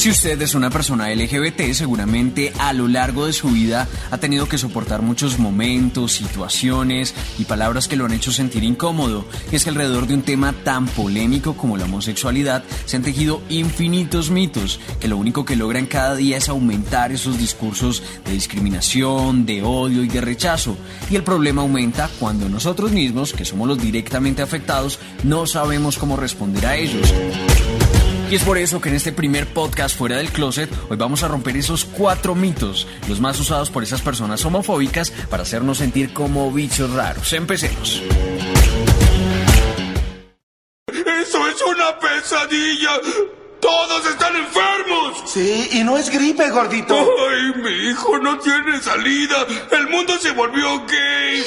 Si usted es una persona LGBT, seguramente a lo largo de su vida ha tenido que soportar muchos momentos, situaciones y palabras que lo han hecho sentir incómodo. Y es que alrededor de un tema tan polémico como la homosexualidad se han tejido infinitos mitos que lo único que logran cada día es aumentar esos discursos de discriminación, de odio y de rechazo. Y el problema aumenta cuando nosotros mismos, que somos los directamente afectados, no sabemos cómo responder a ellos. Y es por eso que en este primer podcast fuera del closet hoy vamos a romper esos cuatro mitos, los más usados por esas personas homofóbicas para hacernos sentir como bichos raros. Empecemos. ¡Eso es una pesadilla! ¡Todos están enfermos! Sí, y no es gripe, gordito. ¡Ay, mi hijo no tiene salida! ¡El mundo se volvió gay!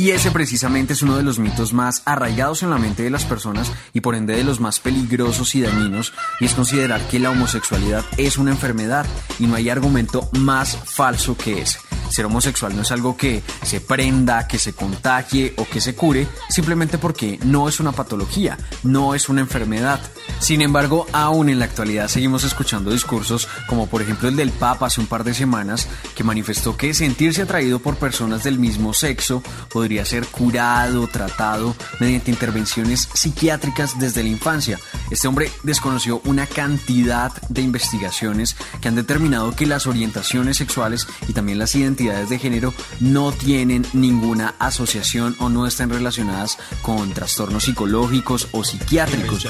Y ese precisamente es uno de los mitos más arraigados en la mente de las personas y por ende de los más peligrosos y dañinos, y es considerar que la homosexualidad es una enfermedad y no hay argumento más falso que ese. Ser homosexual no es algo que se prenda, que se contagie o que se cure, simplemente porque no es una patología, no es una enfermedad. Sin embargo, aún en la actualidad seguimos escuchando discursos como por ejemplo el del Papa hace un par de semanas, que manifestó que sentirse atraído por personas del mismo sexo podría ser curado, tratado mediante intervenciones psiquiátricas desde la infancia. Este hombre desconoció una cantidad de investigaciones que han determinado que las orientaciones sexuales y también las identidades de género no tienen ninguna asociación o no están relacionadas con trastornos psicológicos o psiquiátricos.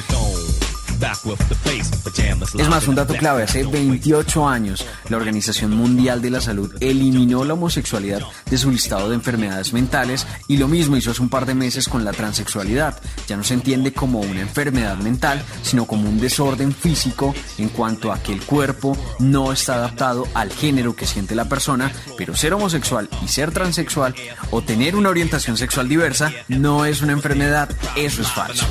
Es más, un dato clave, hace 28 años la Organización Mundial de la Salud eliminó la homosexualidad de su listado de enfermedades mentales y lo mismo hizo hace un par de meses con la transexualidad. Ya no se entiende como una enfermedad mental, sino como un desorden físico en cuanto a que el cuerpo no está adaptado al género que siente la persona, pero ser homosexual y ser transexual o tener una orientación sexual diversa no es una enfermedad, eso es falso.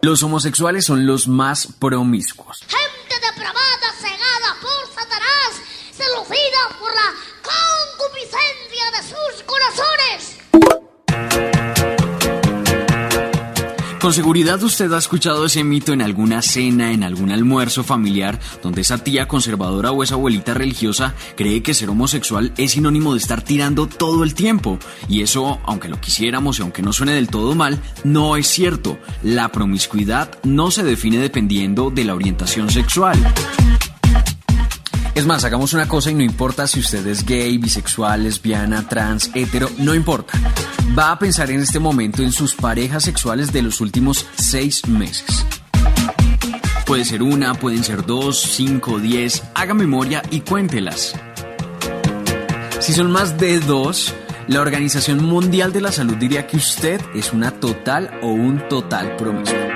Los homosexuales son los más promiscuos. Gente depravada, cegada por Satanás, seducida por la concupiscencia de sus Con seguridad usted ha escuchado ese mito en alguna cena, en algún almuerzo familiar, donde esa tía conservadora o esa abuelita religiosa cree que ser homosexual es sinónimo de estar tirando todo el tiempo. Y eso, aunque lo quisiéramos y aunque no suene del todo mal, no es cierto. La promiscuidad no se define dependiendo de la orientación sexual. Es más, hagamos una cosa y no importa si usted es gay, bisexual, lesbiana, trans, hetero, no importa. Va a pensar en este momento en sus parejas sexuales de los últimos seis meses. Puede ser una, pueden ser dos, cinco, diez. Haga memoria y cuéntelas. Si son más de dos, la Organización Mundial de la Salud diría que usted es una total o un total promiscuo.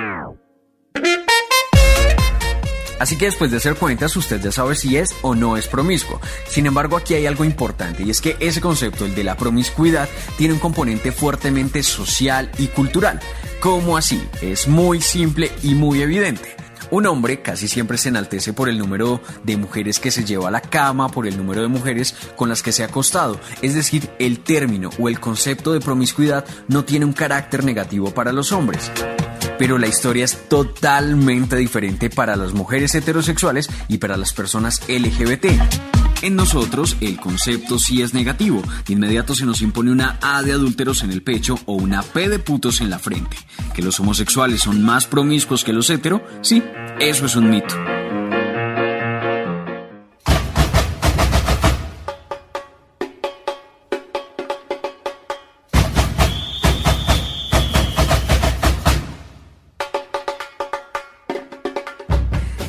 Así que después de hacer cuentas, usted ya sabe si es o no es promiscuo. Sin embargo, aquí hay algo importante y es que ese concepto, el de la promiscuidad, tiene un componente fuertemente social y cultural. ¿Cómo así? Es muy simple y muy evidente. Un hombre casi siempre se enaltece por el número de mujeres que se lleva a la cama, por el número de mujeres con las que se ha acostado. Es decir, el término o el concepto de promiscuidad no tiene un carácter negativo para los hombres pero la historia es totalmente diferente para las mujeres heterosexuales y para las personas LGBT. En nosotros el concepto sí es negativo. De inmediato se nos impone una A de adúlteros en el pecho o una P de putos en la frente. ¿Que los homosexuales son más promiscuos que los hetero? Sí, eso es un mito.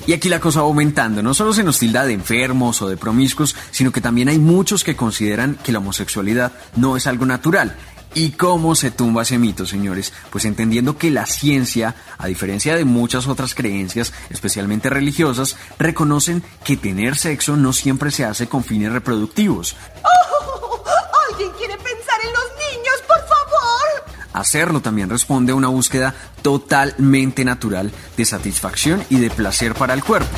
Y aquí la cosa va aumentando. No solo se nos tilda de enfermos o de promiscuos, sino que también hay muchos que consideran que la homosexualidad no es algo natural. ¿Y cómo se tumba ese mito, señores? Pues entendiendo que la ciencia, a diferencia de muchas otras creencias, especialmente religiosas, reconocen que tener sexo no siempre se hace con fines reproductivos. Hacerlo también responde a una búsqueda totalmente natural de satisfacción y de placer para el cuerpo.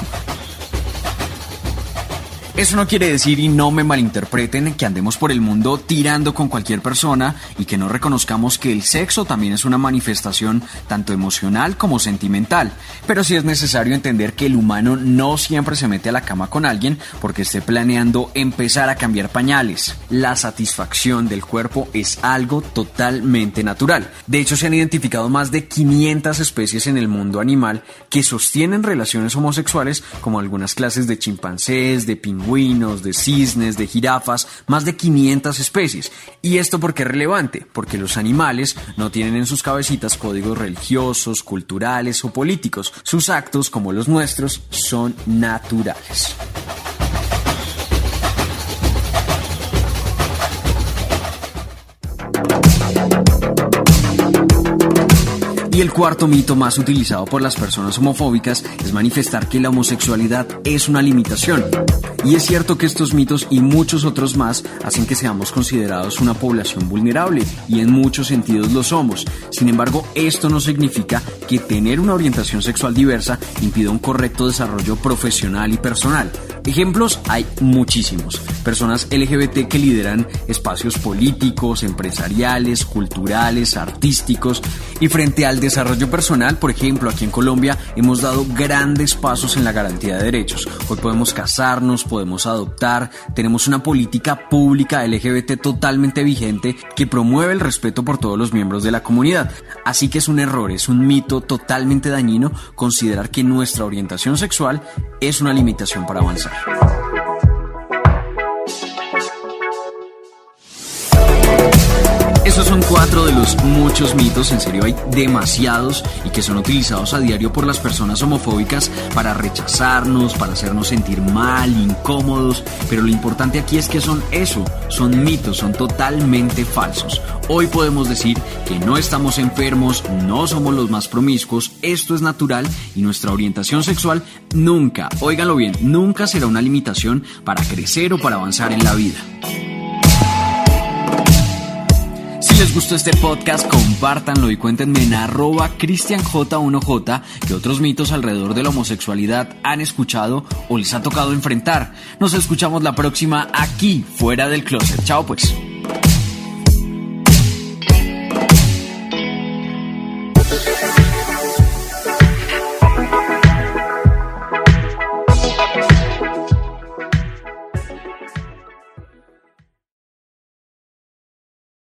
Eso no quiere decir, y no me malinterpreten, que andemos por el mundo tirando con cualquier persona y que no reconozcamos que el sexo también es una manifestación tanto emocional como sentimental. Pero sí es necesario entender que el humano no siempre se mete a la cama con alguien porque esté planeando empezar a cambiar pañales. La satisfacción del cuerpo es algo totalmente natural. De hecho, se han identificado más de 500 especies en el mundo animal que sostienen relaciones homosexuales como algunas clases de chimpancés, de pingüinos, de cisnes, de jirafas, más de 500 especies. ¿Y esto por qué es relevante? Porque los animales no tienen en sus cabecitas códigos religiosos, culturales o políticos. Sus actos, como los nuestros, son naturales. Y el cuarto mito más utilizado por las personas homofóbicas es manifestar que la homosexualidad es una limitación. Y es cierto que estos mitos y muchos otros más hacen que seamos considerados una población vulnerable y en muchos sentidos lo somos. Sin embargo, esto no significa que tener una orientación sexual diversa impida un correcto desarrollo profesional y personal. Ejemplos hay muchísimos. Personas LGBT que lideran espacios políticos, empresariales, culturales, artísticos y frente al desarrollo personal, por ejemplo, aquí en Colombia hemos dado grandes pasos en la garantía de derechos. Hoy podemos casarnos, podemos adoptar, tenemos una política pública LGBT totalmente vigente que promueve el respeto por todos los miembros de la comunidad. Así que es un error, es un mito totalmente dañino considerar que nuestra orientación sexual es una limitación para avanzar. Esos son cuatro de los muchos mitos, en serio hay demasiados y que son utilizados a diario por las personas homofóbicas para rechazarnos, para hacernos sentir mal, incómodos, pero lo importante aquí es que son eso, son mitos, son totalmente falsos. Hoy podemos decir que no estamos enfermos, no somos los más promiscuos, esto es natural y nuestra orientación sexual nunca, óiganlo bien, nunca será una limitación para crecer o para avanzar en la vida. Si les gustó este podcast, compártanlo y cuéntenme en arroba cristianj1j que otros mitos alrededor de la homosexualidad han escuchado o les ha tocado enfrentar. Nos escuchamos la próxima aquí, fuera del closet. Chao pues.